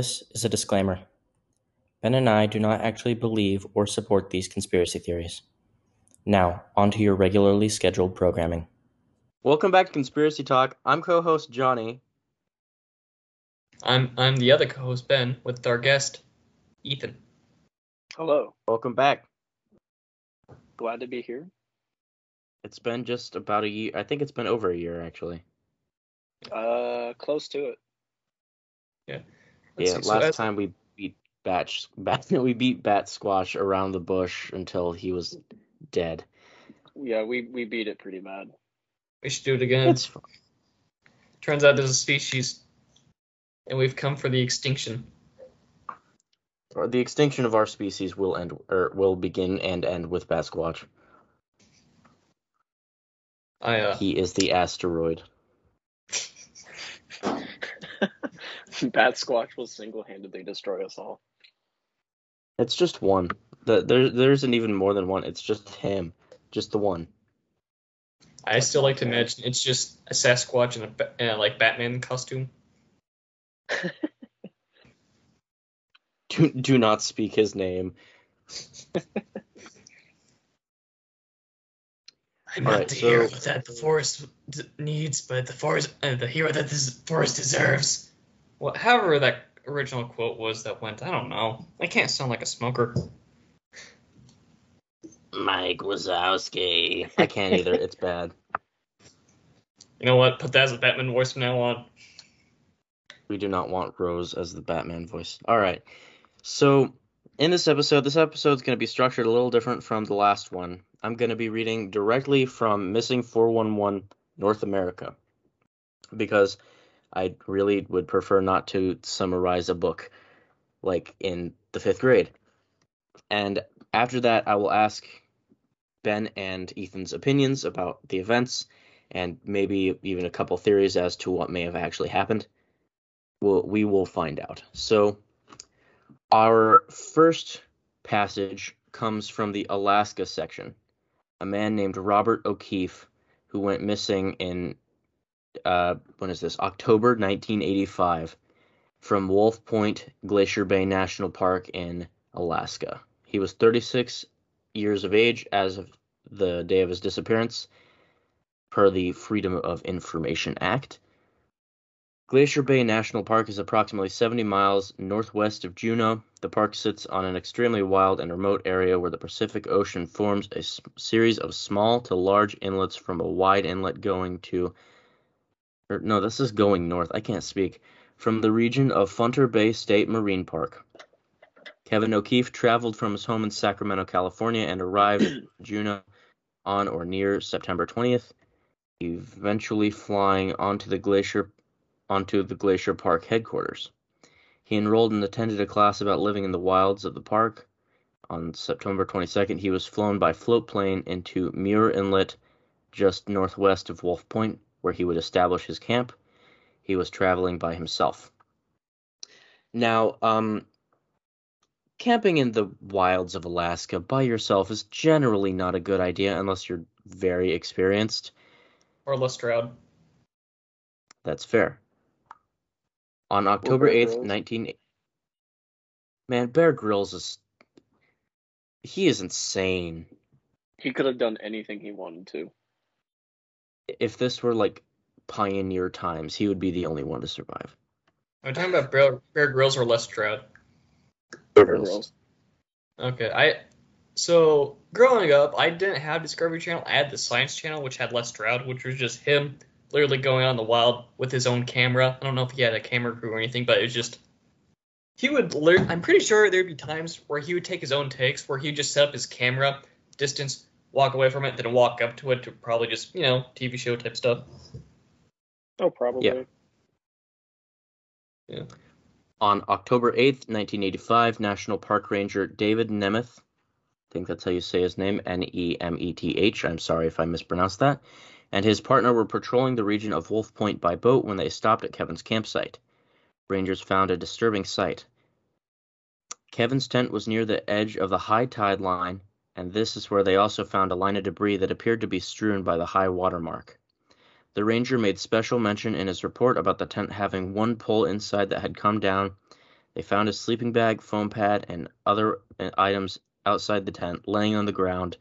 This is a disclaimer. Ben and I do not actually believe or support these conspiracy theories. Now, on to your regularly scheduled programming. Welcome back to Conspiracy Talk. I'm co-host Johnny. I'm I'm the other co-host Ben with our guest Ethan. Hello. Welcome back. Glad to be here. It's been just about a year. I think it's been over a year actually. Uh, close to it. Let's yeah, see, so last as- time we beat Bat, Bat we beat Bat Squatch around the bush until he was dead. Yeah, we we beat it pretty bad. we should do it again. It's fine. Turns out there's a species, and we've come for the extinction. Or The extinction of our species will end or will begin and end with Bat Squatch. I uh, He is the asteroid. Bat Squatch will single-handedly destroy us all. It's just one. The, there there isn't even more than one. It's just him. Just the one. I still like to imagine it's just a Sasquatch in a, in a like Batman costume. Do do not speak his name. I'm All not right, the so- hero that the forest needs, but the forest, uh, the hero that this forest deserves. Well, however that original quote was that went, I don't know. I can't sound like a smoker. Mike Wazowski. I can't either. It's bad. You know what? Put that as a Batman voice from now on. We do not want Rose as the Batman voice. All right. So, in this episode, this episode is going to be structured a little different from the last one. I'm going to be reading directly from Missing 411 North America because I really would prefer not to summarize a book like in the fifth grade. And after that, I will ask Ben and Ethan's opinions about the events and maybe even a couple theories as to what may have actually happened we'll, we will find out. So, our first passage comes from the Alaska section. A man named Robert O'Keefe, who went missing in, uh, when is this? October 1985, from Wolf Point Glacier Bay National Park in Alaska. He was 36 years of age as of the day of his disappearance, per the Freedom of Information Act. Glacier Bay National Park is approximately 70 miles northwest of Juneau. The park sits on an extremely wild and remote area where the Pacific Ocean forms a s- series of small to large inlets from a wide inlet going to. Or, no, this is going north. I can't speak. From the region of Funter Bay State Marine Park. Kevin O'Keefe traveled from his home in Sacramento, California, and arrived in Juneau on or near September 20th, eventually flying onto the glacier onto the Glacier Park headquarters. He enrolled and attended a class about living in the wilds of the park. On September 22nd, he was flown by float plane into Muir Inlet, just northwest of Wolf Point, where he would establish his camp. He was traveling by himself. Now, um, camping in the wilds of Alaska by yourself is generally not a good idea unless you're very experienced. Or Les Stroud. That's fair. On October 8th, Grylls? 19 Man, Bear Grylls is he is insane. He could have done anything he wanted to. If this were like pioneer times, he would be the only one to survive. Are we talking about Bear, Bear Grylls or Les Stroud? Bear Bear Grylls. Grylls. Okay, I so growing up, I didn't have Discovery Channel. I had the Science Channel, which had Les Stroud, which was just him literally going out in the wild with his own camera. I don't know if he had a camera crew or anything, but it was just he would. lit- I'm pretty sure there'd be times where he would take his own takes, where he'd just set up his camera, distance, walk away from it, then walk up to it to probably just you know TV show type stuff. Oh, probably. Yeah. On October 8th, 1985, National Park Ranger David Nemeth, I think that's how you say his name, N E M E T H, I'm sorry if I mispronounced that, and his partner were patrolling the region of Wolf Point by boat when they stopped at Kevin's campsite. Rangers found a disturbing sight. Kevin's tent was near the edge of the high tide line, and this is where they also found a line of debris that appeared to be strewn by the high water mark. The ranger made special mention in his report about the tent having one pole inside that had come down They found a sleeping bag, foam pad, and other uh, items outside the tent, laying on the ground.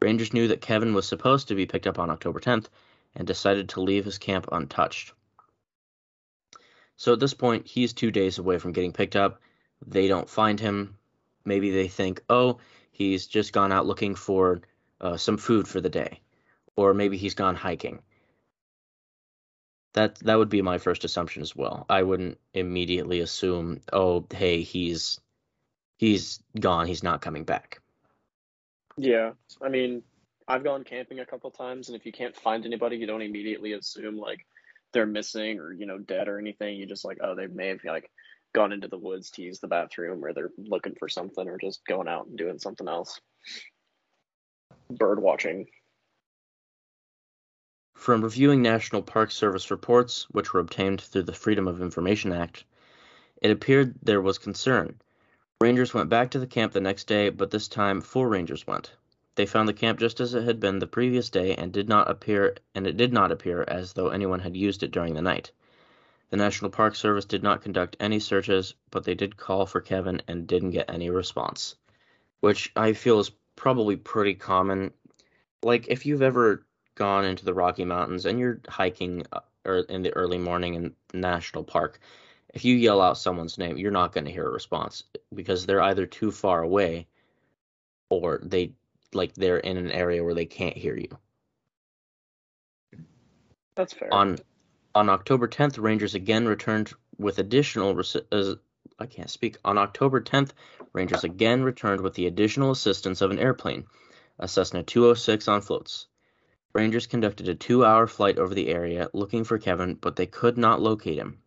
Rangers knew that Kevin was supposed to be picked up on October 10th and decided to leave his camp untouched. So at this point, he's two days away from getting picked up. They don't find him. Maybe they think, oh, he's just gone out looking for uh, some food for the day, or maybe he's gone hiking. That that would be my first assumption as well. I wouldn't immediately assume, oh, hey, he's he's gone, he's not coming back. Yeah, I mean, I've gone camping a couple times, and if you can't find anybody, you don't immediately assume like they're missing or you know dead or anything. You just like, oh, they may have like gone into the woods to use the bathroom, or they're looking for something, or just going out and doing something else. Bird watching. From reviewing National Park Service reports, which were obtained through the Freedom of Information Act, it appeared there was concern. Rangers went back to the camp the next day, but this time four rangers went. They found the camp just as it had been the previous day and did not appear and it did not appear as though anyone had used it during the night. The National Park Service did not conduct any searches, but they did call for Kevin and didn't get any response, which I feel is probably pretty common. Like if you've ever gone into the Rocky Mountains and you're hiking uh, or in the early morning in national park, if you yell out someone's name, you're not going to hear a response because they're either too far away or they like they're in an area where they can't hear you. That's fair. On on October 10th, Rangers again returned with additional uh, I can't speak. On October 10th, Rangers again returned with the additional assistance of an airplane, a Cessna 206 on floats. Rangers conducted a two hour flight over the area looking for Kevin, but they could not locate him.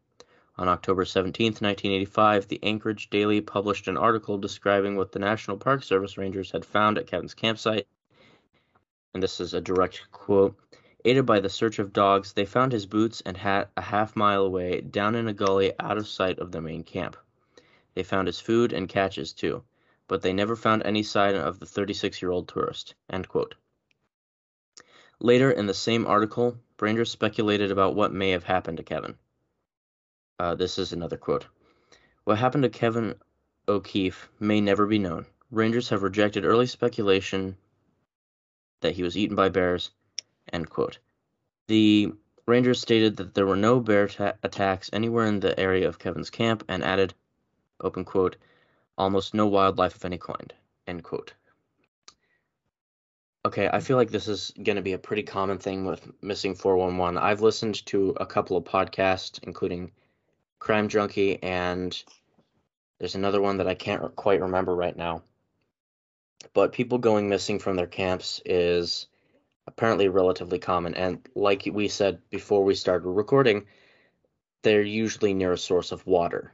On October 17, 1985, the Anchorage Daily published an article describing what the National Park Service Rangers had found at Kevin's campsite. And this is a direct quote. Aided by the search of dogs, they found his boots and hat a half mile away, down in a gully out of sight of the main camp. They found his food and catches too, but they never found any sign of the 36 year old tourist. Later in the same article, Rangers speculated about what may have happened to Kevin. Uh, this is another quote. What happened to Kevin O'Keefe may never be known. Rangers have rejected early speculation that he was eaten by bears. End quote. The Rangers stated that there were no bear ta- attacks anywhere in the area of Kevin's camp and added, open quote, almost no wildlife of any kind, end quote. Okay, I feel like this is going to be a pretty common thing with missing 411. I've listened to a couple of podcasts, including Crime Junkie, and there's another one that I can't quite remember right now. But people going missing from their camps is apparently relatively common. And like we said before we started recording, they're usually near a source of water,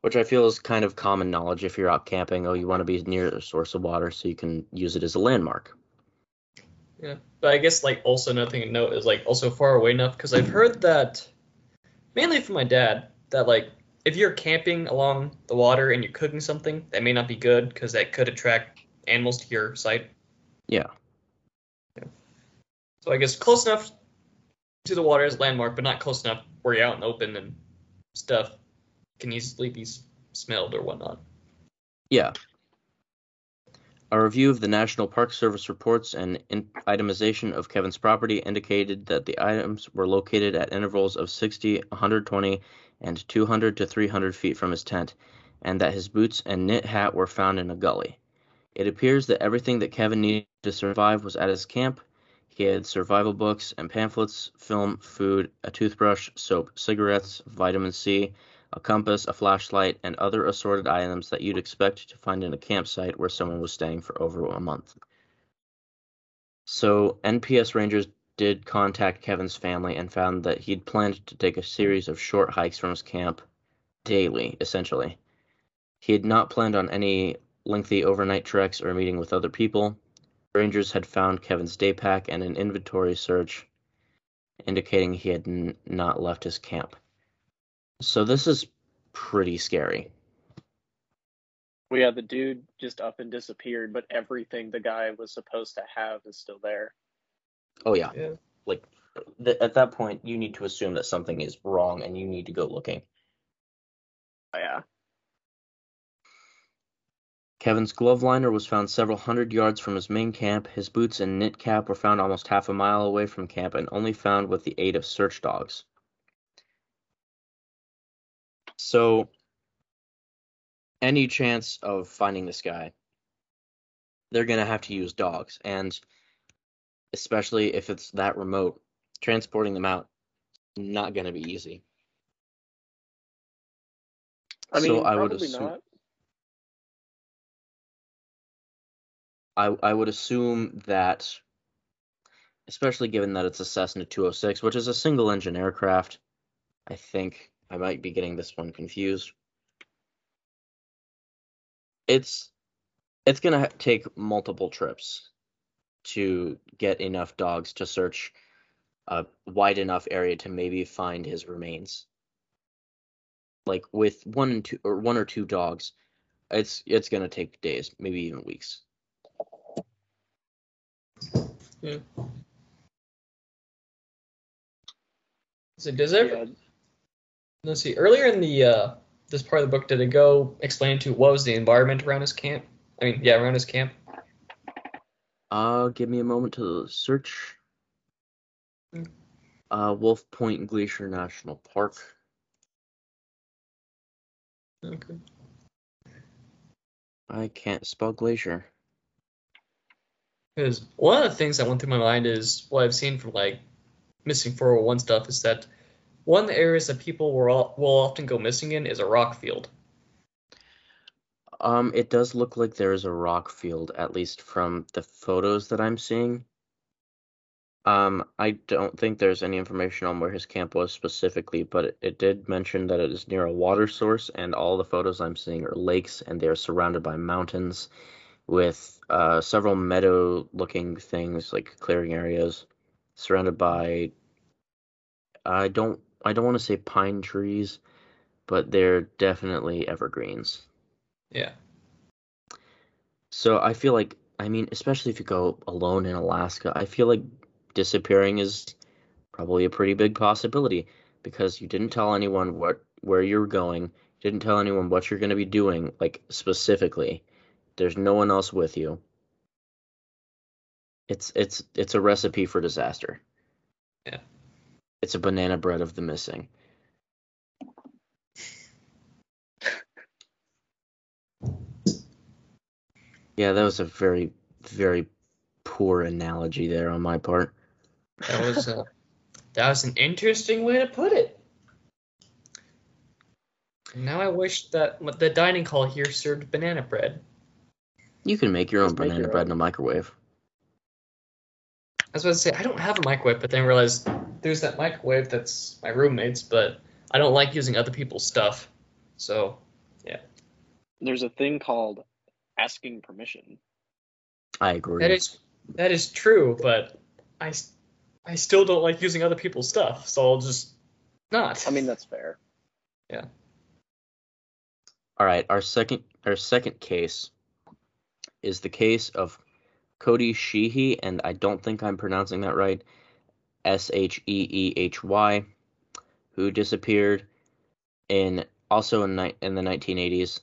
which I feel is kind of common knowledge if you're out camping. Oh, you want to be near a source of water so you can use it as a landmark. Yeah, but I guess like also another thing to note is like also far away enough because I've heard that mainly from my dad that like if you're camping along the water and you're cooking something that may not be good because that could attract animals to your site. Yeah. yeah. So I guess close enough to the water as landmark, but not close enough where you're out in the open and stuff can easily be smelled or whatnot. Yeah. A review of the National Park Service reports and itemization of Kevin's property indicated that the items were located at intervals of 60, 120, and 200 to 300 feet from his tent, and that his boots and knit hat were found in a gully. It appears that everything that Kevin needed to survive was at his camp. Had survival books and pamphlets, film, food, a toothbrush, soap, cigarettes, vitamin C, a compass, a flashlight, and other assorted items that you'd expect to find in a campsite where someone was staying for over a month. So, NPS Rangers did contact Kevin's family and found that he'd planned to take a series of short hikes from his camp daily, essentially. He had not planned on any lengthy overnight treks or meeting with other people. Rangers had found Kevin's day pack and an inventory search indicating he had n- not left his camp. So this is pretty scary. Well, yeah, the dude just up and disappeared, but everything the guy was supposed to have is still there. Oh yeah, Yeah. like th- at that point, you need to assume that something is wrong and you need to go looking. Oh, yeah. Kevin's glove liner was found several hundred yards from his main camp. His boots and knit cap were found almost half a mile away from camp and only found with the aid of search dogs. So, any chance of finding this guy, they're going to have to use dogs. And especially if it's that remote, transporting them out, not going to be easy. I mean, so I would assume, not. I, I would assume that, especially given that it's a Cessna 206, which is a single engine aircraft, I think I might be getting this one confused. It's it's gonna take multiple trips to get enough dogs to search a wide enough area to maybe find his remains. Like with one and two or one or two dogs, it's it's gonna take days, maybe even weeks. So does it? Yeah, Let's see. Earlier in the uh, this part of the book, did it go explain to what was the environment around his camp? I mean, yeah, around his camp. Uh, give me a moment to search. Hmm. Uh, Wolf Point Glacier National Park. Okay. I can't spell glacier. Because one of the things that went through my mind is what I've seen from like missing 401 stuff is that one of the areas that people will, will often go missing in is a rock field. Um, it does look like there is a rock field, at least from the photos that I'm seeing. Um, I don't think there's any information on where his camp was specifically, but it, it did mention that it is near a water source, and all the photos I'm seeing are lakes, and they are surrounded by mountains with uh, several meadow-looking things, like clearing areas, surrounded by I don't I don't want to say pine trees, but they're definitely evergreens. Yeah. So I feel like, I mean, especially if you go alone in Alaska, I feel like disappearing is probably a pretty big possibility because you didn't tell anyone what where you're going, didn't tell anyone what you're going to be doing, like specifically. There's no one else with you. It's it's it's a recipe for disaster. Yeah. It's a banana bread of the missing. Yeah, that was a very, very poor analogy there on my part. That was uh, that was an interesting way to put it. Now I wish that the dining hall here served banana bread. You can make your own Just make banana your bread own. in a microwave. I was about to say I don't have a microwave, but then I realized there's that microwave that's my roommate's, but I don't like using other people's stuff. So yeah. There's a thing called asking permission. I agree. that is that is true, but I I still don't like using other people's stuff, so I'll just not. I mean, that's fair. Yeah. All right, our second our second case is the case of Cody Sheehy, and I don't think I'm pronouncing that right. S H E E H Y, who disappeared in also in in the 1980s,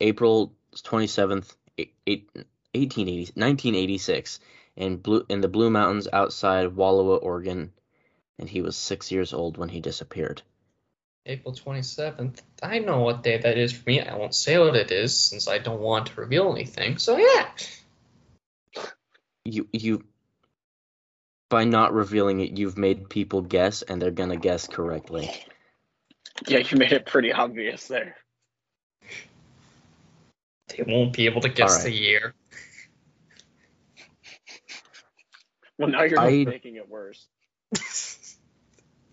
April 27th, eight, eight, 1880 1986, in blue in the Blue Mountains outside Wallowa, Oregon, and he was six years old when he disappeared. April 27th. I know what day that is for me. I won't say what it is since I don't want to reveal anything. So yeah. you you by not revealing it you've made people guess and they're gonna guess correctly Yeah, you made it pretty obvious there. They won't be able to guess Alright. the year. Well, now you're I- making it worse.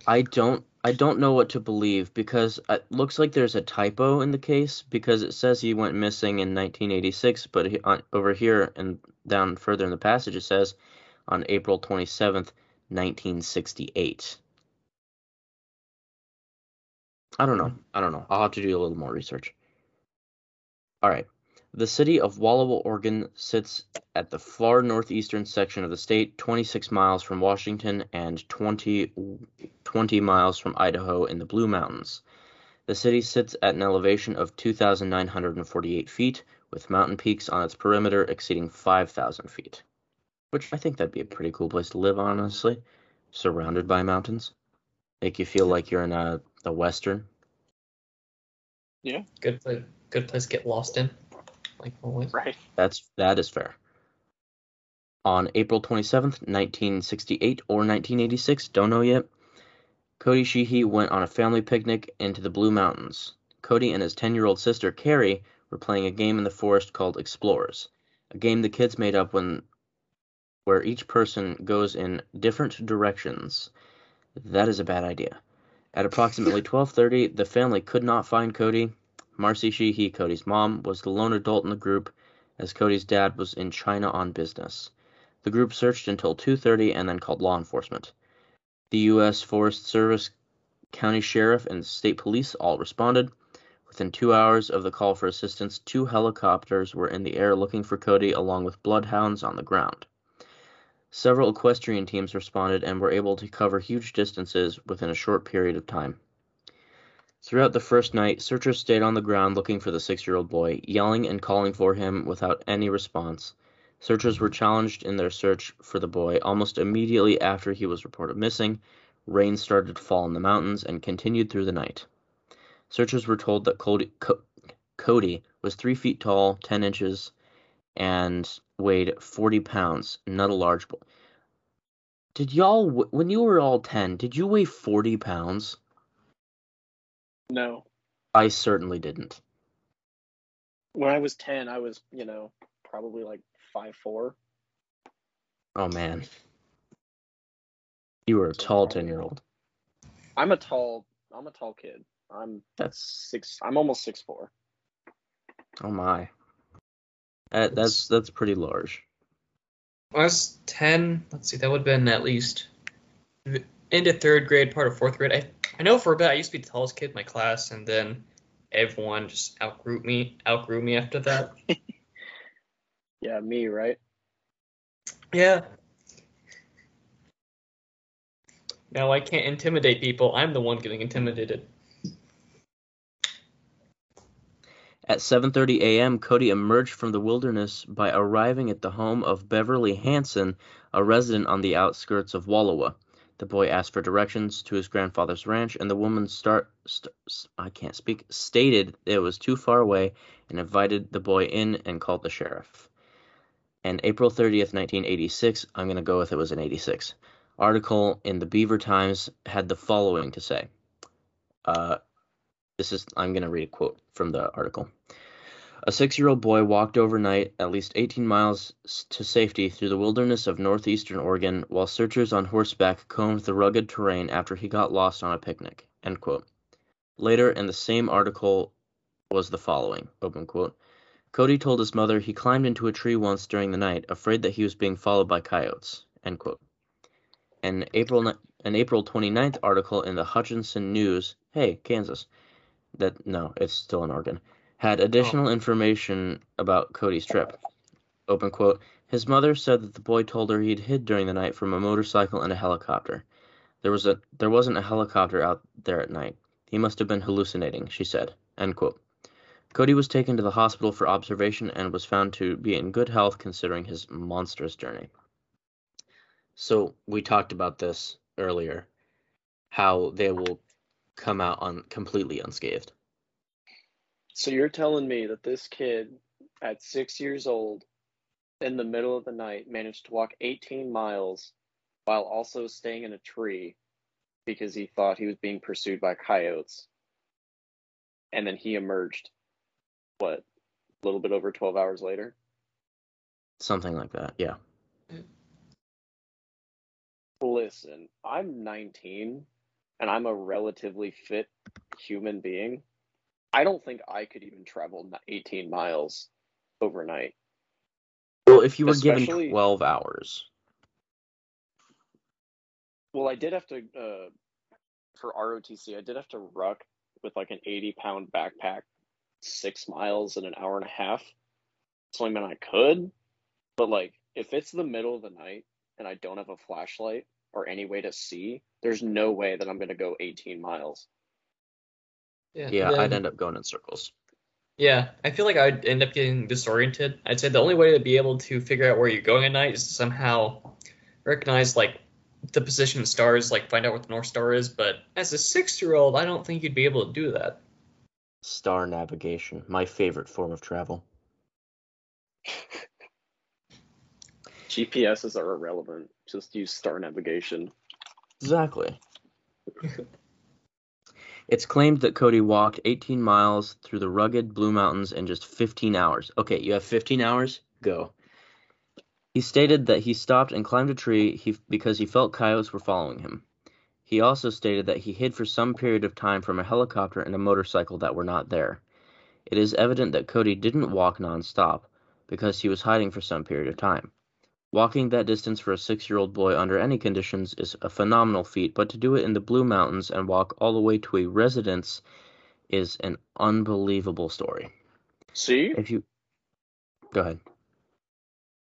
i don't i don't know what to believe because it looks like there's a typo in the case because it says he went missing in 1986 but he, on, over here and down further in the passage it says on april 27th 1968 i don't know. I don't know. I'll have to do a little more research. All right. The city of Walla Walla, Oregon sits at the far northeastern section of the state, 26 miles from Washington and 20, 20 miles from Idaho in the Blue Mountains. The city sits at an elevation of 2,948 feet, with mountain peaks on its perimeter exceeding 5,000 feet. Which I think that'd be a pretty cool place to live, honestly. Surrounded by mountains. Make you feel like you're in uh, a, a western. Yeah. Good place. Good place to get lost in. Like always. Right. That's that is fair. On April 27th, 1968 or 1986, don't know yet, Cody Sheehy went on a family picnic into the Blue Mountains. Cody and his 10-year-old sister Carrie were playing a game in the forest called Explorers, a game the kids made up when where each person goes in different directions. That is a bad idea. At approximately 12:30, the family could not find Cody. Marcy Sheehy, Cody's mom, was the lone adult in the group as Cody's dad was in China on business. The group searched until 2:30 and then called law enforcement. The U.S. Forest Service, county sheriff, and state police all responded. Within two hours of the call for assistance, two helicopters were in the air looking for Cody, along with bloodhounds on the ground. Several equestrian teams responded and were able to cover huge distances within a short period of time. Throughout the first night, searchers stayed on the ground looking for the six year old boy, yelling and calling for him without any response. Searchers were challenged in their search for the boy almost immediately after he was reported missing. Rain started to fall in the mountains and continued through the night. Searchers were told that Cody, Co- Cody was three feet tall, 10 inches, and weighed 40 pounds. Not a large boy. Did y'all, when you were all 10, did you weigh 40 pounds? No. I certainly didn't. When I was ten, I was, you know, probably like five four. Oh man. You were a tall 10 year old. I'm a tall. I'm a tall kid. I'm That's, six. I'm almost six four. oh my. That, that's, that's pretty large. When I was ten, let's see, that would have been at least into third grade, part of fourth grade. I I know for a bit I used to be the tallest kid in my class, and then everyone just outgrew me, outgrew me after that. Yeah, me, right? Yeah. Now I can't intimidate people. I'm the one getting intimidated. At 7:30 a.m., Cody emerged from the wilderness by arriving at the home of Beverly Hanson, a resident on the outskirts of Wallowa. The boy asked for directions to his grandfather's ranch, and the woman start, st- I can't speak stated it was too far away and invited the boy in and called the sheriff. And April 30th, 1986, I'm going to go with it was an 86. Article in the Beaver Times had the following to say. Uh, this is I'm going to read a quote from the article. A six-year-old boy walked overnight at least 18 miles to safety through the wilderness of northeastern Oregon while searchers on horseback combed the rugged terrain after he got lost on a picnic. End quote. Later in the same article was the following, open quote. Cody told his mother he climbed into a tree once during the night, afraid that he was being followed by coyotes. End quote. An April an April 29th article in the Hutchinson News, hey, Kansas, that no, it's still in Oregon, had oh. additional information about Cody's trip. Open quote. His mother said that the boy told her he'd hid during the night from a motorcycle and a helicopter. There was a there wasn't a helicopter out there at night. He must have been hallucinating, she said. End quote. Cody was taken to the hospital for observation and was found to be in good health considering his monstrous journey. So we talked about this earlier, how they will come out on completely unscathed. So you're telling me that this kid at six years old in the middle of the night managed to walk 18 miles while also staying in a tree because he thought he was being pursued by coyotes. And then he emerged, what, a little bit over 12 hours later? Something like that, yeah. Listen, I'm 19 and I'm a relatively fit human being. I don't think I could even travel 18 miles overnight. Well, if you were given 12 hours. Well, I did have to uh, for ROTC. I did have to ruck with like an 80 pound backpack, six miles in an hour and a half. So I mean, I could, but like if it's the middle of the night and I don't have a flashlight or any way to see, there's no way that I'm gonna go 18 miles. Yeah, then- I'd end up going in circles. Yeah, I feel like I'd end up getting disoriented. I'd say the only way to be able to figure out where you're going at night is to somehow recognize like the position of stars, like find out what the North Star is. But as a six-year-old, I don't think you'd be able to do that. Star navigation, my favorite form of travel. GPSs are irrelevant. Just use star navigation. Exactly. it's claimed that Cody walked 18 miles through the rugged Blue Mountains in just 15 hours. Okay, you have 15 hours? Go. He stated that he stopped and climbed a tree he, because he felt coyotes were following him. He also stated that he hid for some period of time from a helicopter and a motorcycle that were not there. It is evident that Cody didn't walk non-stop because he was hiding for some period of time. Walking that distance for a six-year-old boy under any conditions is a phenomenal feat, but to do it in the Blue Mountains and walk all the way to a residence is an unbelievable story. See? If you go ahead.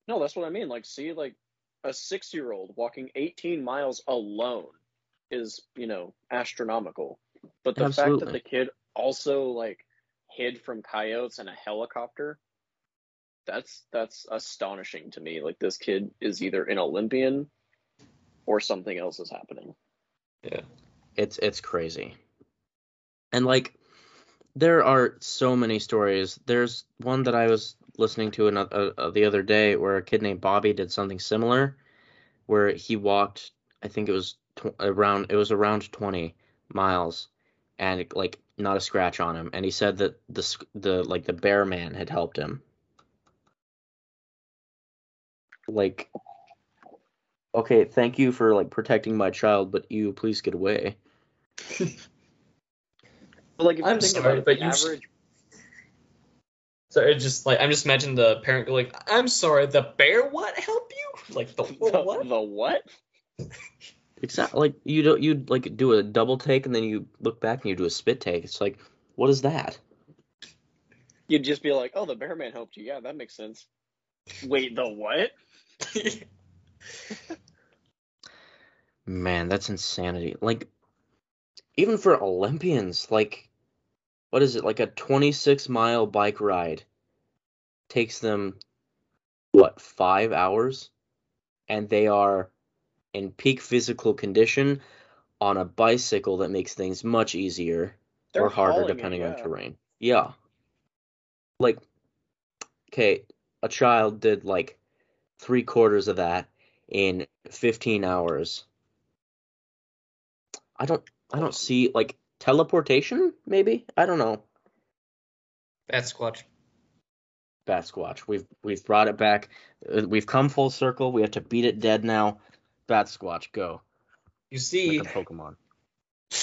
No, that's what I mean. Like, see, like a six year old walking 18 miles alone is, you know, astronomical. But the fact that the kid also like hid from coyotes and a helicopter, that's that's astonishing to me. Like this kid is either an Olympian or something else is happening. Yeah. It's it's crazy. And like there are so many stories. There's one that I was listening to another, uh, the other day where a kid named Bobby did something similar where he walked I think it was tw- around it was around 20 miles and like not a scratch on him and he said that the the like the bear man had helped him. Like okay, thank you for like protecting my child, but you please get away. But like if I'm you think sorry, about it, but the you sh- average So it just like I'm just imagining the parent go like, "I'm sorry, the bear what help you?" Like the, the, what? the what? Exactly. Like you don't you like do a double take and then you look back and you do a spit take. It's like, what is that? You'd just be like, "Oh, the bear man helped you." Yeah, that makes sense. Wait, the what? Man, that's insanity. Like even for Olympians, like what is it? Like a 26 mile bike ride takes them what, 5 hours? And they are in peak physical condition on a bicycle that makes things much easier. They're or harder hauling it, depending on terrain. Yeah. Like, okay, a child did like three quarters of that in 15 hours. I don't, I don't see like teleportation. Maybe I don't know. Bat Squatch. Bat Squatch. We've we've brought it back. Uh, We've come full circle. We have to beat it dead now. Bat Squatch, go. You see, Like a Pokemon.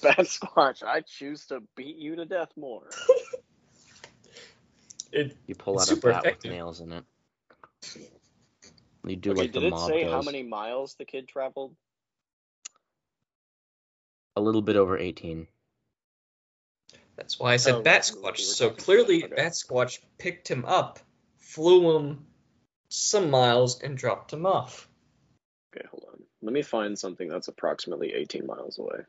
Bat Squatch, I choose to beat you to death more. it, You pull out a bat effective. with nails in it. You do okay, like did the it mob say does. how many miles the kid traveled? A little bit over 18. that's why I said Oh, Bat right, we Squatch. So clearly, okay. Bat Squatch picked him up, flew him some miles, and dropped him off. Okay, hold on. Let me find something that's approximately 18 miles away.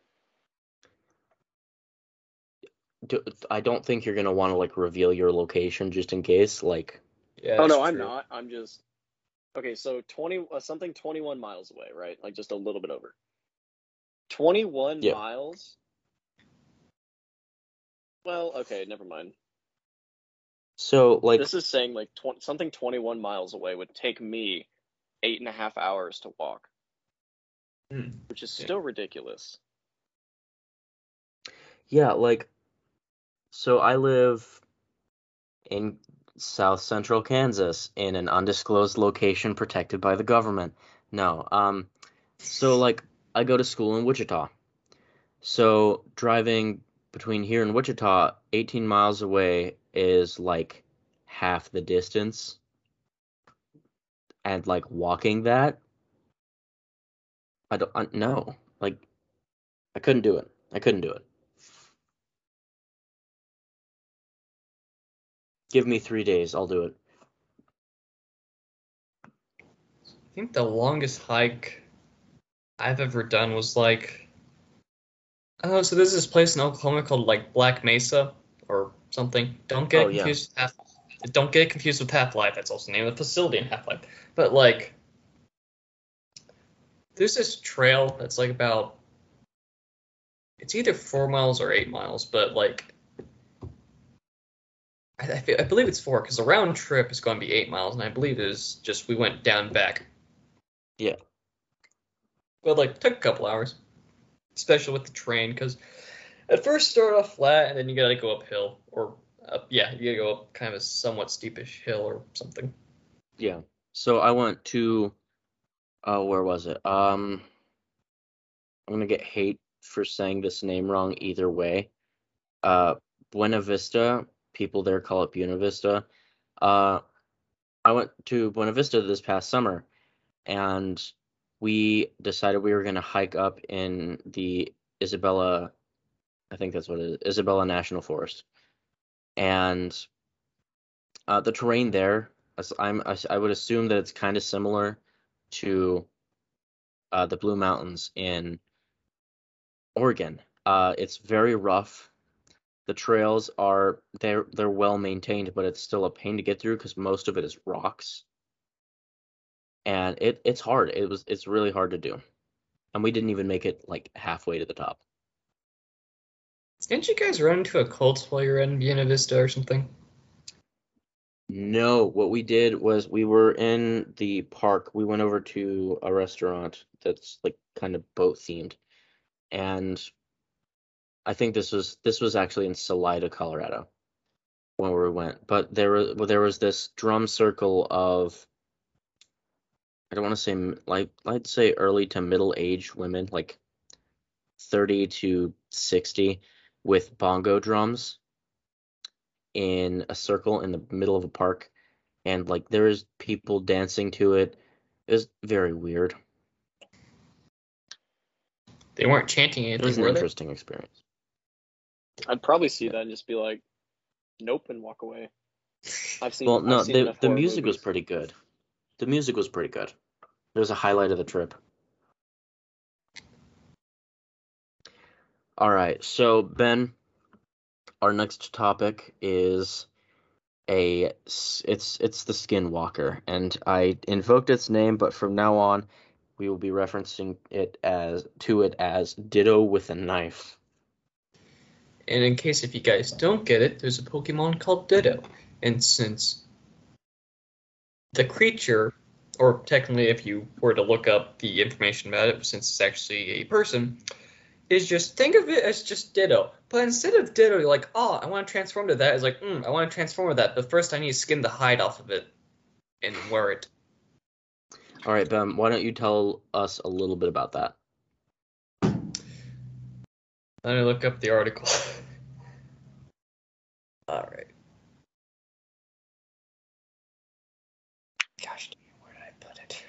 do, I don't think you're gonna want to like reveal your location just in case. Like, Yeah. oh no, that's I'm true. not. I'm just okay. So 20 uh, something 21 miles away, right? Like just a little bit over. 21 Yeah. miles. Well, okay, never mind. So like, this is saying like tw- something 21 miles away would take me eight and a half hours to walk, Hmm. which is Yeah. still ridiculous. yeah, like, so I live in South Central Kansas in an undisclosed location protected by the government. No, um, so like, I go to school in Wichita. So driving between here and Wichita, 18 miles away is like half the distance. And like walking that, I don't I, no. Like I couldn't do it. I couldn't do it. Give me 3 days, I'll do it. I think the longest hike I've ever done was like Oh, so there's this place in Oklahoma called like Black Mesa or something. Don't get Oh, it yeah. confused with Half. Don't get confused with Half Life. That's also the name of the facility in Half Life. But like, there's this trail that's like about. It's either four miles or eight miles, but like. I, I, feel, I believe it's four because the round trip is going to be eight miles, and I believe it is just we went down back. Yeah. But like took a couple hours, especially with the train, because at first start off flat and then you gotta go uphill, or up, yeah, you gotta go up kind of a somewhat steepish hill or something. Yeah. So I went to uh where was it? Um I'm gonna get hate for saying this name wrong either way. Uh Buena Vista, people there call it Buena Vista. Uh I went to Buena Vista this past summer and we decided we were gonna hike up in the Isabella I think that's what it is, Isabella National Forest. And uh, the terrain there I'm I would assume that it's kind of similar to uh, the Blue Mountains in Oregon. Uh, it's very rough. The trails are they're they're well maintained, but it's still a pain to get through because most of it is rocks. And it it's hard. It was it's really hard to do. And we didn't even make it like halfway to the top. Didn't you guys run into a cult while you were in Buena Vista or something? No, what we did was we were in the park. We went over to a restaurant that's like kind of boat themed. And I think this was this was actually in Salida, Colorado when we went. But there was well, there was this drum circle of I don't want to say like I'd say early to middle age women, like 30 to 60 with bongo drums in a circle in the middle of a park and like there is people dancing to it. It was very weird. They weren't chanting anything. It was an were they? interesting experience. I'd probably see that and just be like, nope, and walk away. I've seen. Well, no, seen the the horror music was pretty good. The music was pretty good. It was a highlight of the trip. All right, so Ben, our next topic is a it's it's the Skinwalker, and I invoked its name, but from now on, we will be referencing it as to it as Ditto with a knife. And in case if you guys don't get it, there's a Pokemon called Ditto. And since the creature, or technically if you were to look up the information about it, since it's actually a person, is just think of it as just Ditto. But instead of Ditto, you're like, oh, I want to transform to that. It's like, mm, I want to transform to that, but first I need to skin the hide off of it and wear it. All right, Ben, why don't you tell us a little bit about that? Let me look up the article. All right. Gosh, dang it, where did I put it?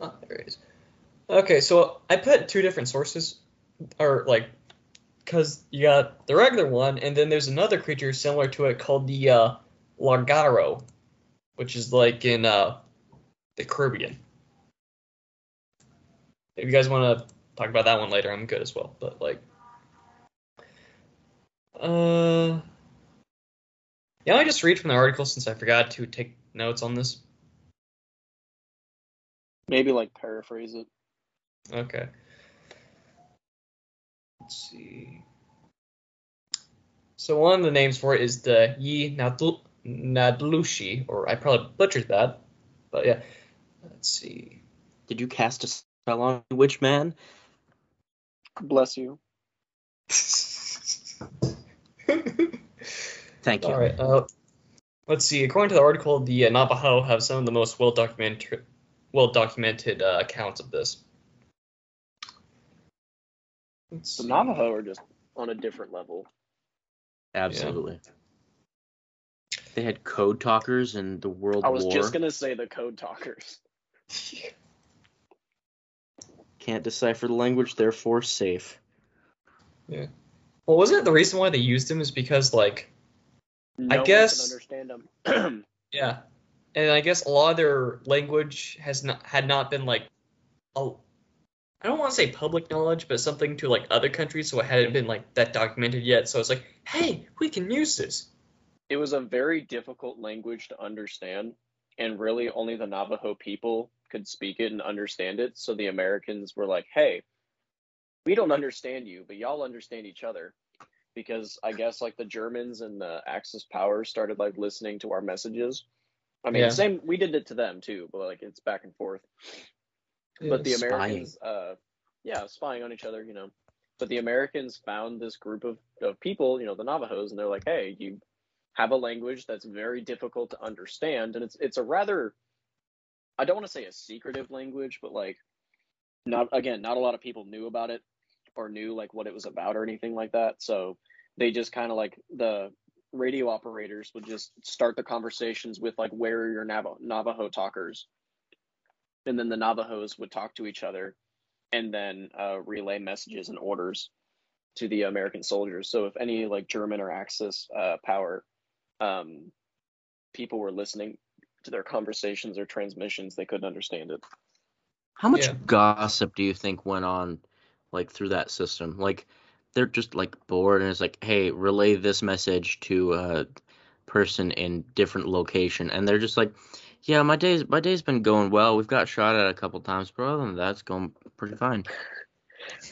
Oh, there it is. Okay, so I put two different sources, or like, because you got the regular one, and then there's another creature similar to it called the uh, Loogaroo, which is like in uh, the Caribbean. If you guys want to talk about that one later, I'm good as well. But like, uh, yeah, I just read from the article since I forgot to take notes on this. Maybe like paraphrase it. Okay. Let's see. So one of the names for it is the Yi Nadl- Nadlushi, or I probably butchered that, but yeah. Let's see. Did you cast a spell on me, Witch Man? Bless you. Thank you. All right. Uh, let's see. According to the article, the uh, Navajo have some of the most well documented, well documented uh, accounts of this. Let's The see. Navajo are just on a different level. Absolutely. They had code talkers in the World War. I was War. just gonna say the code talkers. Can't decipher the language, therefore safe. Yeah. Well, wasn't it the reason why they used him is because like No one guess- understand them. yeah, and I guess a lot of their language has not had not been like, oh, I don't want to say public knowledge, but something to like other countries, so it hadn't been like that documented yet. So it's like, hey, we can use this. It was a very difficult language to understand, and really only the Navajo people could speak it and understand it. So the Americans were like, hey, we don't understand you, but y'all understand each other. Because I guess like the Germans and the Axis powers started like listening to our messages. I mean, Yeah. same we did it to them too, but like it's back and forth. but the Spying. Americans, uh, yeah, spying on each other, you know. But the Americans found this group of, of people, you know, the Navajos, and they're like, hey, you have a language that's very difficult to understand, and it's it's a rather, I don't want to say a secretive language, but like, not again, not a lot of people knew about it or knew like what it was about or anything like that. So they just kind of like the radio operators would just start the conversations with like, where are your Navajo, Navajo talkers? and then the Navajos would talk to each other and then uh, relay messages and orders to the American soldiers. So if any like German or Axis uh, power um, people were listening to their conversations or transmissions, they couldn't understand it. How much Yeah. gossip do you think went on like through that system? Like they're just like bored and it's like, hey, relay this message to a person in different location and they're just like, yeah, my day's my day's been going well. We've got shot at a couple times, but other than going pretty fine.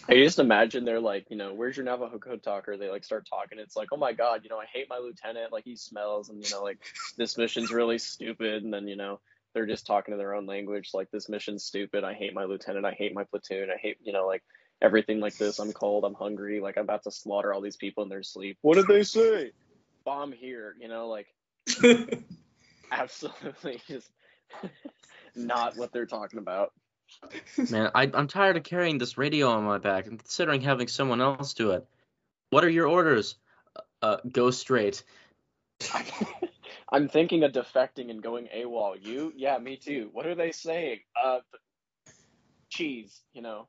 I just imagine they're like, you know, where's your Navajo code talker? They like start talking. It's like, oh my god, you know, I hate my lieutenant. Like he smells, and you know, like this mission's really stupid. And then you know, they're just talking in their own language. Like this mission's stupid. I hate my lieutenant. I hate my platoon. I hate, you know, like everything like this. I'm cold. I'm hungry. Like I'm about to slaughter all these people in their sleep. What did they say? Bomb here. You know, like absolutely just not what they're talking about. Man, I, I'm tired of carrying this radio on my back. I'm considering having someone else do it. What are your orders? Uh, go straight. I'm thinking of defecting and going AWOL. You? Yeah, me too. What are they saying? Uh, cheese. You know,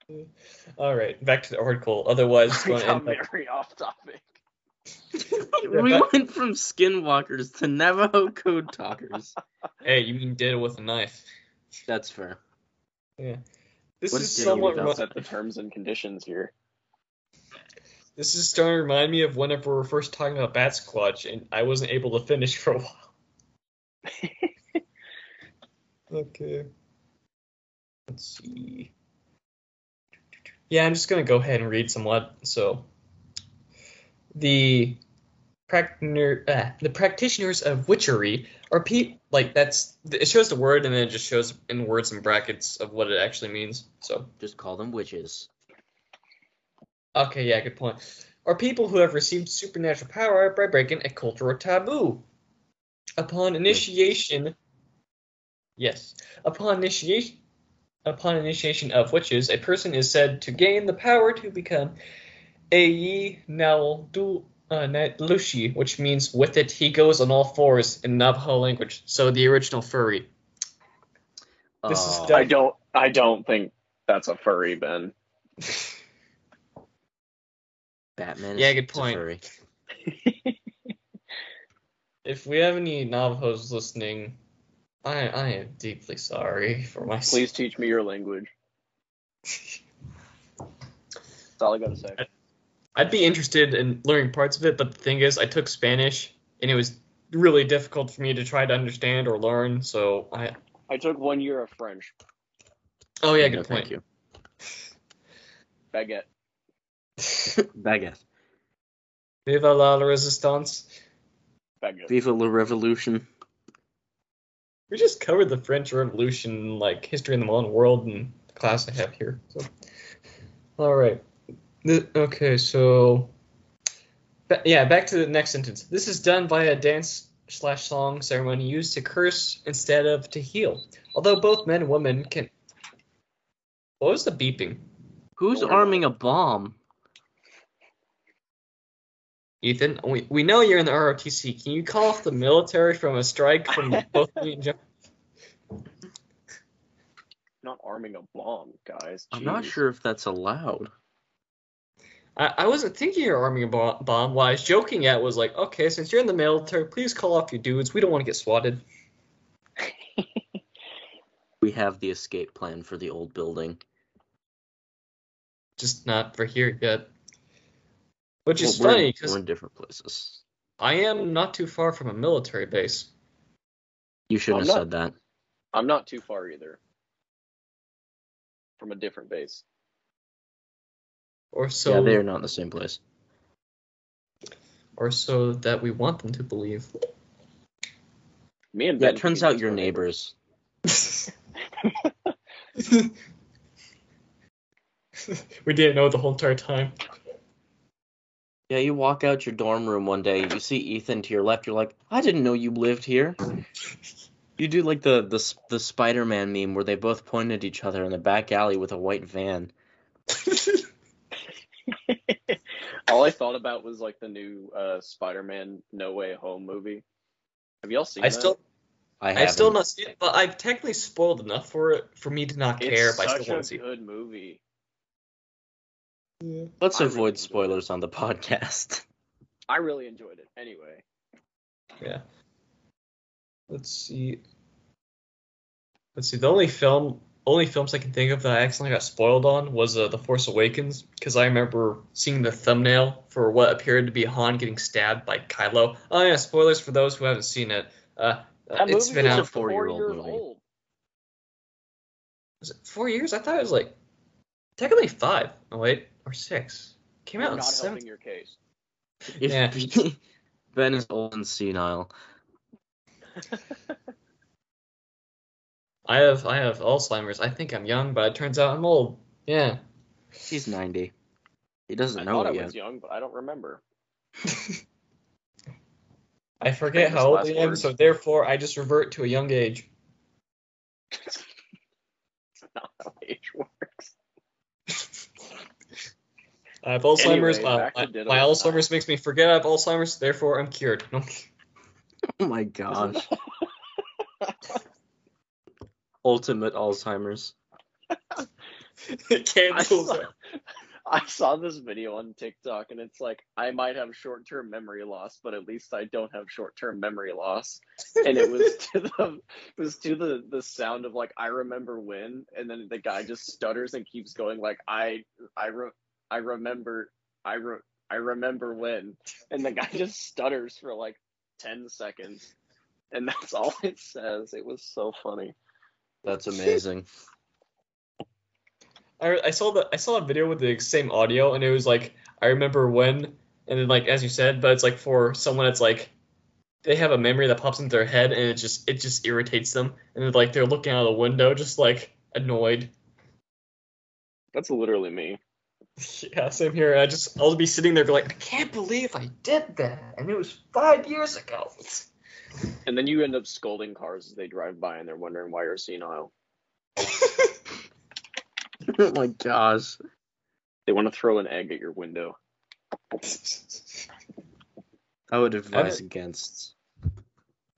All right, back to the article. Otherwise, it's We going to got end up. off topic. we went from skinwalkers to Navajo code talkers. Hey, you mean did it with a knife? That's fair. Yeah. This What is did somewhat. you remi- Set the terms and conditions here. This is starting to remind me of whenever we were first talking about Bat Squatch, and I wasn't able to finish for a while. okay. Let's see. Yeah, I'm just gonna go ahead and read somewhat. So, the practitioner, uh, the practitioners of witchery are pe like that's it shows the word and then it just shows in words and brackets of what it actually means. So Just call them witches. Okay, yeah, good point. Are people who have received supernatural power by breaking a cultural taboo. Upon initiation, yes, upon initiation, upon initiation of witches, a person is said to gain the power to become a Naldu uh, Lushi, which means with it he goes on all fours in Navajo language. So the original furry. This is Aw. I don't. I don't think that's a furry, Ben. Batman. Yeah, good point. furry. If we have any Navajos listening, I I am deeply sorry for my Please teach me your language. That's all I gotta say. I'd be interested in learning parts of it, but the thing is, I took Spanish and it was really difficult for me to try to understand or learn. So I. I took one year of French. Oh yeah, No, good point. Thank you. Baguette. Baguette. Viva la resistance. Baguette. Viva la revolution. We just covered the French Revolution, like history in the modern world, and the class I have here. So, all right. Th- Okay, so Ba- yeah, back to the next sentence. This is done by a dance slash song ceremony used to curse instead of to heal. Although both men and women can. What was the beeping? Who's arming a bomb? Ethan, we, we know you're in the ROTC. Can you call off the military from a strike from both me and John? Not arming a bomb, guys. I'm not sure if that's allowed. I, I wasn't thinking you're arming a bo- bomb. What I was joking at was like, okay, since you're in the military, please call off your dudes. We don't want to get swatted. We have the escape plan for the old building. Just not for here yet. Which is Well, funny because we're in different places. I am not too far from a military base. You shouldn't I'm have not- said that. I'm not too far either. From a different base. Or so yeah, they're not in the same place. or so that we want them to believe. Me and Yeah, Ben. it turns out much your were neighbors. we didn't know the whole entire time. Yeah, you walk out your dorm room one day, you see Ethan to your left, you're like, I didn't know you lived here. You do like the the the Spider-Man meme where they both point at each other in the back alley with a white van. All I thought about was like the new uh, Spider-Man No Way Home movie. Have y'all seen it? I that? still I I have still not seen it, but I've technically spoiled enough for it for me to not care. It's but I such still a want to see. it. Good movie. Let's I avoid enjoyed it. spoilers on the podcast. I really enjoyed it. Anyway, Yeah. Let's see. Let's see. The only film, only films I can think of that I accidentally got spoiled on was uh, The Force Awakens, because I remember seeing the thumbnail for what appeared to be Han getting stabbed by Kylo. Oh yeah, spoilers for those who haven't seen it. Uh, that it's movie been out a four-year-old years movie. old. was it four years? I thought it was like technically five. Oh wait, or six. Came You're out in not seven. helping your case. If Yeah. Ben is old and senile. I have I have Alzheimer's. I think I'm young, but it turns out I'm old. Yeah. He's 90. He doesn't I know thought I it yet. was young, but I don't remember. I forget Famous how old last I am, words. so therefore I just revert to a young age. It's not how age works. I have Alzheimer's. Anyway, uh, back my, Ditto my Alzheimer's makes me forget I have Alzheimer's, therefore I'm cured. No. Oh my gosh. Ultimate Alzheimer's. I Cancels saw. I saw this video on TikTok and it's like I might have short term memory loss, but at least I don't have short term memory loss. And it was to the it was to the the sound of like I remember when, and then the guy just stutters and keeps going like I I re, I remember I re, I remember when, and the guy just stutters for like ten seconds, and that's all it says. It was so funny. That's amazing. I, I saw the I saw a video with the same audio, and it was like I remember when, and then like as you said, but it's like for someone that's like they have a memory that pops into their head, and it just it just irritates them, and then, like they're looking out of the window, just like annoyed. That's literally me. Yeah, same here. I just I'll be sitting there like I can't believe I did that, and it was five years ago. And then you end up scolding cars as they drive by and they're wondering why you're senile. oh my gosh. They want to throw an egg at your window. I would advise I- against.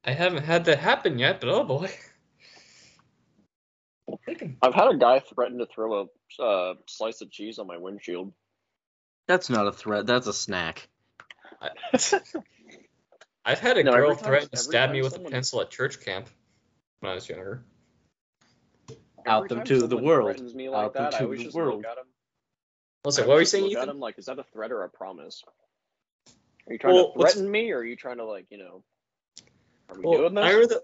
I haven't had that happen yet, but oh boy. I've had a guy threaten to throw a uh, slice of cheese on my windshield. That's not a threat. That's a snack. I've had a No, girl threaten to stab me with someone- a pencil at church camp when I was younger. Out Every them time to the world. me like Out them that, I to always the just world. look at. Listen, I what were you saying, look at Ethan? him like, is that a threat or a promise? Are you trying Well, to what's- threaten me, or are you trying to like, you know, are we Well, doing this? I heard that.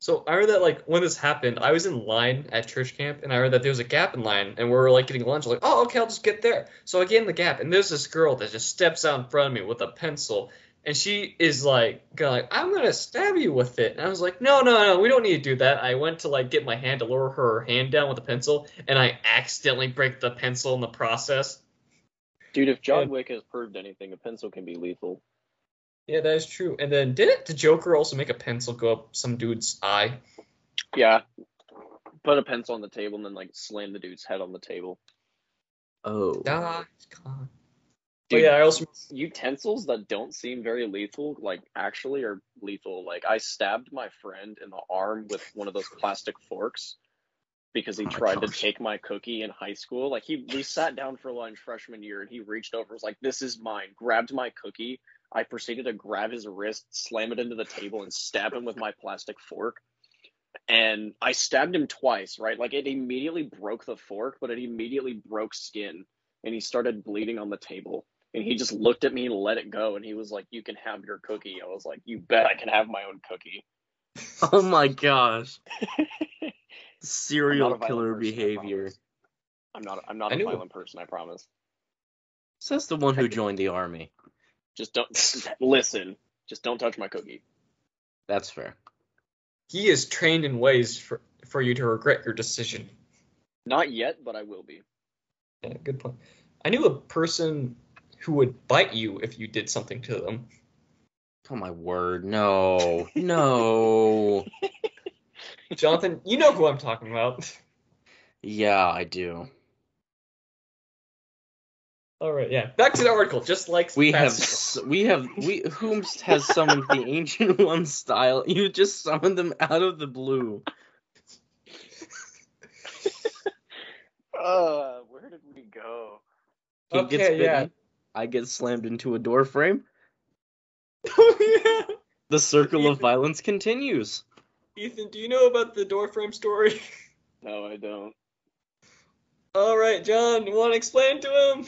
So I heard that like when this happened, I was in line at church camp, and I heard that there was a gap in line, and we were like getting lunch. Like, oh, okay, I'll just get there. So I get in the gap, and there's this girl that just steps out in front of me with a pencil, and she is like, going like, I'm gonna stab you with it. And I was like, no, no, no, we don't need to do that. I went to like get my hand to lower her hand down with a pencil, and I accidentally break the pencil in the process. Dude, if John Wick has proved anything, a pencil can be lethal. Yeah, that is true. And then didn't the Joker also make a pencil go up some dude's eye? Yeah. Put a pencil on the table and then like slam the dude's head on the table. Oh. God. But Dude, yeah, I also utensils that don't seem very lethal, like actually are lethal. Like I stabbed my friend in the arm with one of those plastic forks because he Oh my tried to take my cookie in high school. Like he we sat down for lunch freshman year and he reached over, was like, This is mine, grabbed my cookie. I proceeded to grab his wrist, slam it into the table, and stab him with my plastic fork. And I stabbed him twice, right? Like it immediately broke the fork, but it immediately broke skin and he started bleeding on the table. And he just looked at me and let it go. And he was like, You can have your cookie. I was like, You bet I can have my own cookie. Oh my gosh. Serial not a violent killer person, behavior. I'm not I'm not I a violent person, I promise. Says the one who joined the army. Just don't listen. Just don't touch my cookie. That's fair. he is trained in ways for for you to regret your decision. Not yet, but I will be. Yeah, good point. I knew a person who would bite you if you did something to them. Oh my word. No. No. Jonathan, you know who I'm talking about. yeah, I do. All right, yeah. Back to the article. Just like We have past- s- we have we whom has summoned the ancient one style. You just summoned them out of the blue. Uh, where did we go? He gets Okay, yeah. bitten. I get slammed into a door frame. Oh yeah. The circle of violence continues. Ethan, do you know about the door frame story? No, I don't. All right, John, you want to explain to him?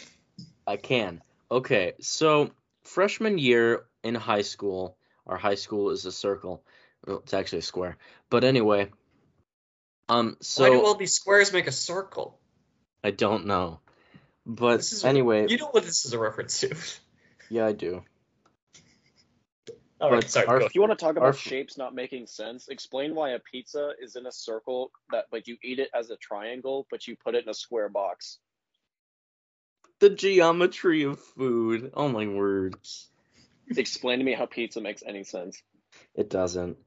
I can. Okay, so freshman year in high school, our high school is a circle. Well, it's actually a square. But anyway, um, so Why do all these squares make a circle? I don't know. But This is- anyway, You know what this is a reference to. yeah, I do. All right, But sorry. our- If you want to talk about f- shapes not making sense, explain why a pizza is in a circle that but you eat it as a triangle, but you put it in a square box. The geometry of food. Oh my word. explain to me how pizza makes any sense. It doesn't.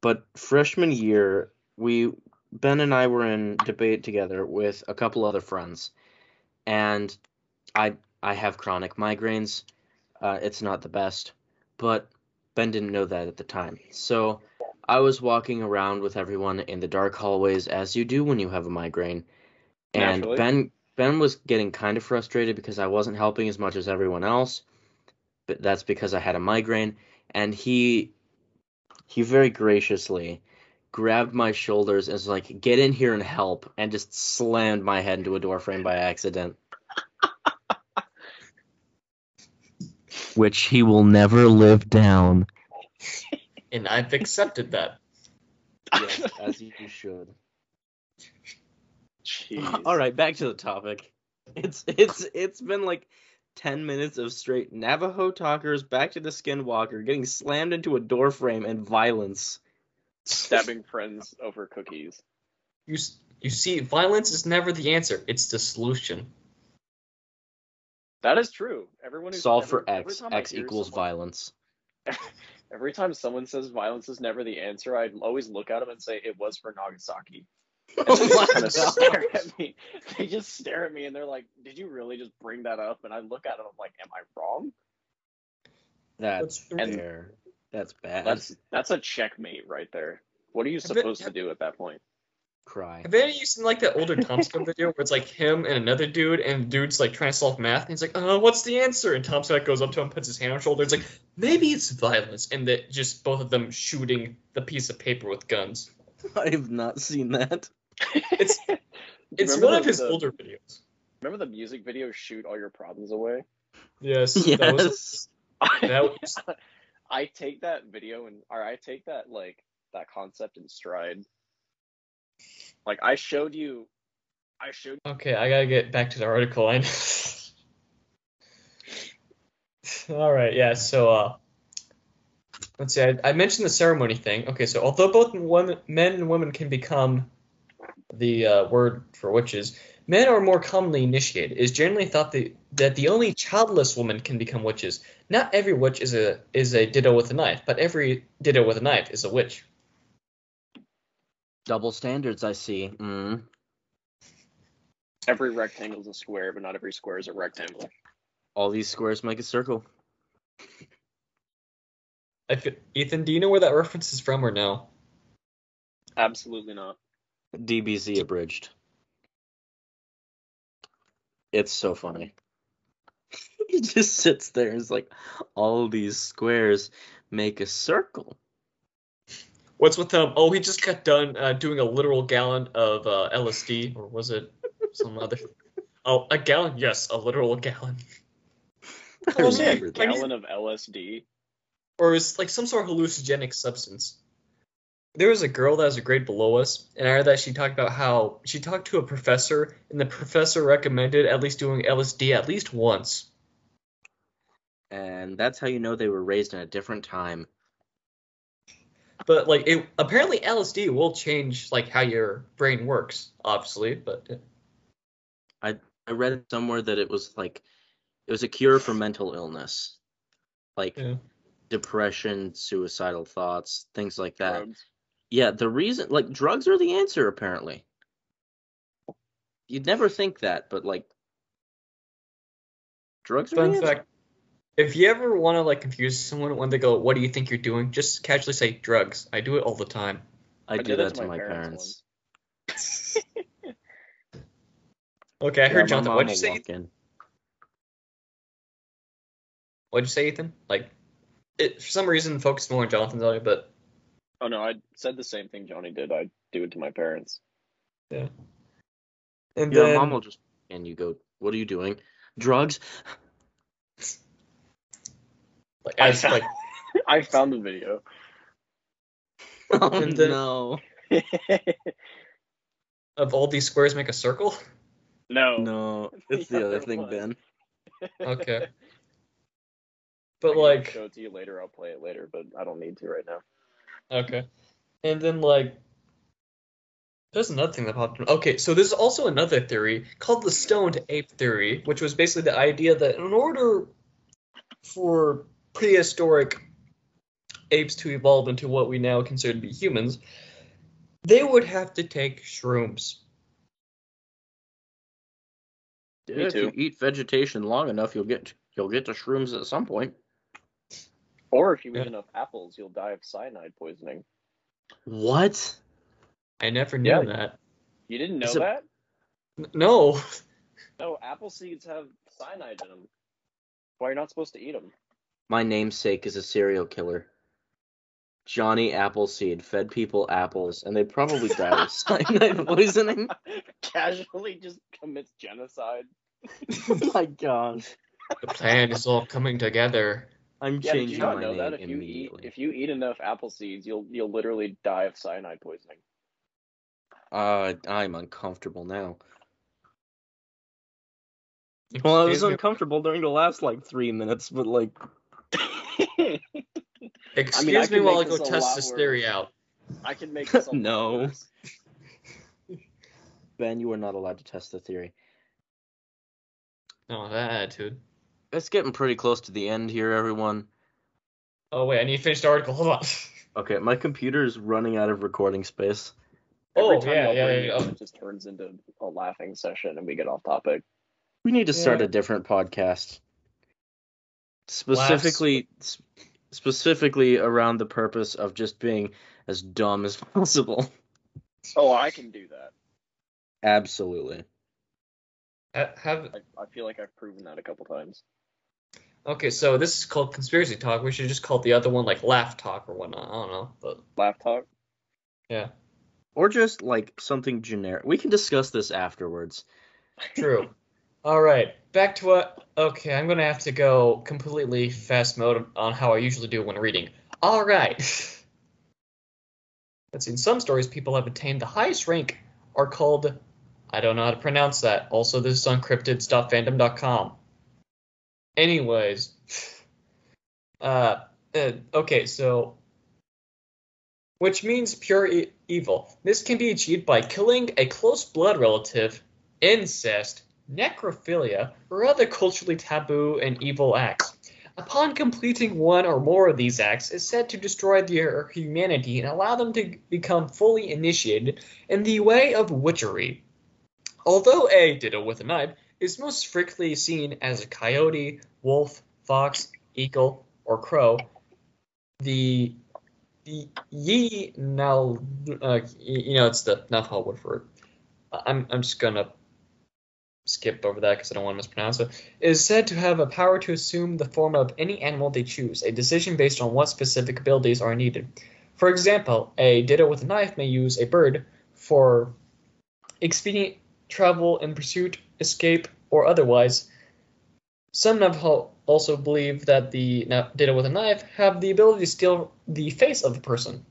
But freshman year, we Ben and I were in debate together with a couple other friends, and I I have chronic migraines. Uh, it's not the best, but Ben didn't know that at the time. So I was walking around with everyone in the dark hallways, as you do when you have a migraine, and Naturally. Ben Ben was getting kind of frustrated because I wasn't helping as much as everyone else. But that's because I had a migraine, and he he very graciously grabbed my shoulders and was like, "Get in here and help," and just slammed my head into a door frame by accident. Which he will never live down. And I've accepted that. Yes, as you should. Jeez. All right, back to the topic. It's it's it's been like ten minutes of straight Navajo talkers back to the Skinwalker, getting slammed into a door frame and violence. Stabbing friends over cookies. You you see, violence is never the answer. It's the solution. That is true. Everyone who's Solve every- for every X. time I X equals someone- violence. Every time someone says violence is never the answer, I always look at them and say it was for Nagasaki. And Oh they just my kind of God. stare at me. They just stare at me and they're like, "Did you really just bring that up?" And I look at them, I'm like, "Am I wrong?" That's And- fair. That's bad. That's that's a checkmate right there. What are you Have it- supposed to do at that point? Cry. Have any of you seen like that older Tom Scott video where it's like him and another dude, and the dude's like trying to solve math, and he's like, "Uh, what's the answer?" And Tom Scott goes up to him, puts his hand on his shoulder, it's like, maybe it's violence, and that just both of them shooting the piece of paper with guns. I have not seen that. It's it's Remember one of his the- older videos. Remember the music video "Shoot All Your Problems Away"? Yes. That was, Yes. that was I take that video and or I take that like that concept in stride. Like I showed you, I showed okay. I gotta get back to the article. I All right. Yeah. So uh, let's see. I, I mentioned the ceremony thing. Okay. So although both women, men and women can become the uh, word for witches, Men are more commonly initiated. It is generally thought that, that the only childless woman can become witches. Not every witch is a is a ditto with a knife, but every ditto with a knife is a witch. Double standards, I see. Mm. Every rectangle is a square, but not every square is a rectangle. All these squares make a circle. I fe- Ethan, do you know where that reference is from or no? Absolutely not. DBZ abridged. It's so funny. he just sits there and is like, all these squares make a circle. What's with him? Oh, he just got done uh, doing a literal gallon of uh, LSD, or was it some other? Oh, a gallon? Yes, a literal gallon. I Oh, Is a gallon of LSD? or it was like some sort of hallucinogenic substance. There was a girl that was a grade below us, and I heard that she talked about how she talked to a professor, and the professor recommended at least doing LSD at least once. And that's how you know they were raised in a different time. But like, it apparently LSD will change like how your brain works, obviously. But I I read somewhere that it was like it was a cure for mental illness. Like Yeah. depression, suicidal thoughts, things like that. Drugs. Yeah, the reason like drugs are the answer apparently. You'd never think that, but like drugs are the fun answer. fact: if you ever want to like confuse someone when they go, "What do you think you're doing?" Just casually say drugs. I do it all the time. I, I do did that that to my parents. Okay, I Yeah, heard Jonathan. What'd you say? in. What'd you say, Ethan? Like, it, for some reason, focused more on Jonathan's on it, but Oh no, I said the same thing Johnny did. I do it to my parents. Yeah. And Yeah, then mom will just and you go, "What are you doing? Drugs?" like, as like I found the video. Oh then- no. of all these squares make a circle. no. No, it's The the other other thing, one. Ben. Okay, but can like show it to you later. I'll play it later, but I don't need to right now. Okay, and then like there's another thing that popped. in. Okay, so there's also another theory called the stoned ape theory, which was basically the idea that in order for prehistoric apes to evolve into what we now consider to be humans, they would have to take shrooms. Yeah, if you eat vegetation long enough, you'll get you'll get to shrooms at some point. Or if you eat Yeah. enough apples, you'll die of cyanide poisoning. What? I never knew Yeah. that. You didn't know Is it- that? N- No. No, apple seeds have cyanide in them. Why you're not supposed to eat them? My namesake is a serial killer. Johnny Appleseed fed people apples, and they probably died of cyanide poisoning. Casually just commits genocide. oh my god. The plan is all coming together. I'm Yeah, did you changing not my know name that if you eat if you eat enough apple seeds, you'll you'll literally die of cyanide poisoning. Uh, I'm uncomfortable now. Well, I was uncomfortable during the last like three minutes, but like, excuse I me while I go test lot this worse. theory out. I can make this a No. worse. Ben, you are not allowed to test the theory. No, that attitude. It's getting pretty close to the end here, everyone. Oh wait, I need to finish the article. Hold on. Okay, my computer is running out of recording space. Oh, Every Oh, time yeah, yeah, yeah, it yeah. it just turns into a laughing session and we get off topic. We need to start Yeah. a different podcast. Specifically s- specifically around the purpose of just being as dumb as possible. Oh, I can do that. Absolutely. Have I, I feel like I've proven that a couple times. Okay, so this is called conspiracy talk. We should just call it the other one like laugh talk or whatnot. I don't know, but Laugh talk. yeah, Or just like something generic. We can discuss this afterwards. true. All right, back to what. Okay, I'm gonna have to go completely fast mode on how I usually do when reading. All right. Let's see. In some stories, people have attained the highest rank are called. I don't know how to pronounce that. Also, this is on cryptids.fandom.com. Anyways, uh, okay, so which means pure e- evil. This can be achieved by killing a close blood relative incest, necrophilia, or other culturally taboo and evil acts. Upon completing one or more of these acts, is said to destroy their humanity and allow them to become fully initiated in the way of witchery. Although a ditto with a knife is most frequently seen as a coyote, wolf, fox, eagle, or crow, the the ye now uh, you know it's the Navajo word for it. I'm I'm just gonna skip over that because I don't want to mispronounce it. Is said to have a power to assume the form of any animal they choose, a decision based on what specific abilities are needed. For example, a ditto with a knife may use a bird for expedient travel in pursuit, escape, or otherwise. Some Navajo also believe that the ditto with a knife have the ability to steal the face of a person.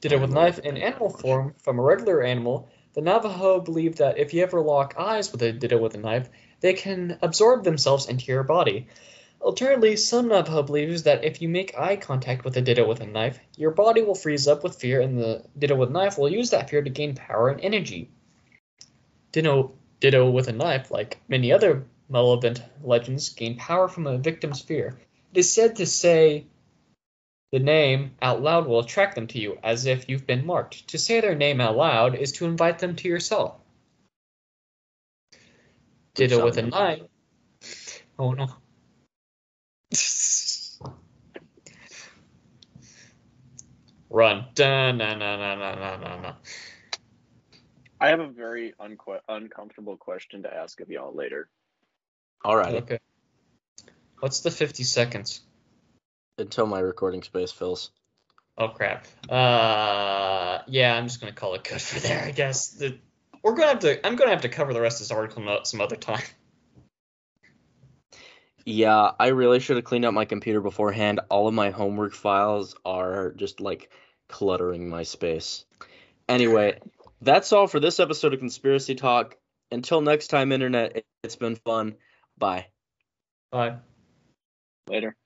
Ditto with knife in animal form from a regular animal, the Navajo believe that if you ever lock eyes with a ditto with a knife, they can absorb themselves into your body. Alternatively, some Navajo believes that if you make eye contact with a ditto with a knife, your body will freeze up with fear, and the ditto with a knife will use that fear to gain power and energy. Ditto, ditto with a knife, like many other malevolent legends, gain power from a victim's fear. It is said to say the name out loud will attract them to you, as if you've been marked. To say their name out loud is to invite them to yourself. Ditto with a knife. Oh no. Run. Dun, na, na, na, na, na, na, na. I have a very unque- uncomfortable question to ask of y'all later. Alrighty. Okay. What's the 50 seconds? Until my recording space fills. Oh crap. Uh, yeah, I'm just gonna call it good for there. I guess the, we're gonna have to. I'm gonna have to cover the rest of this article no- some other time. Yeah, I really should have cleaned up my computer beforehand. All of my homework files are just like cluttering my space. Anyway, that's all for this episode of Conspiracy Talk. Until next time, Internet, it's been fun. Bye. Bye. Later.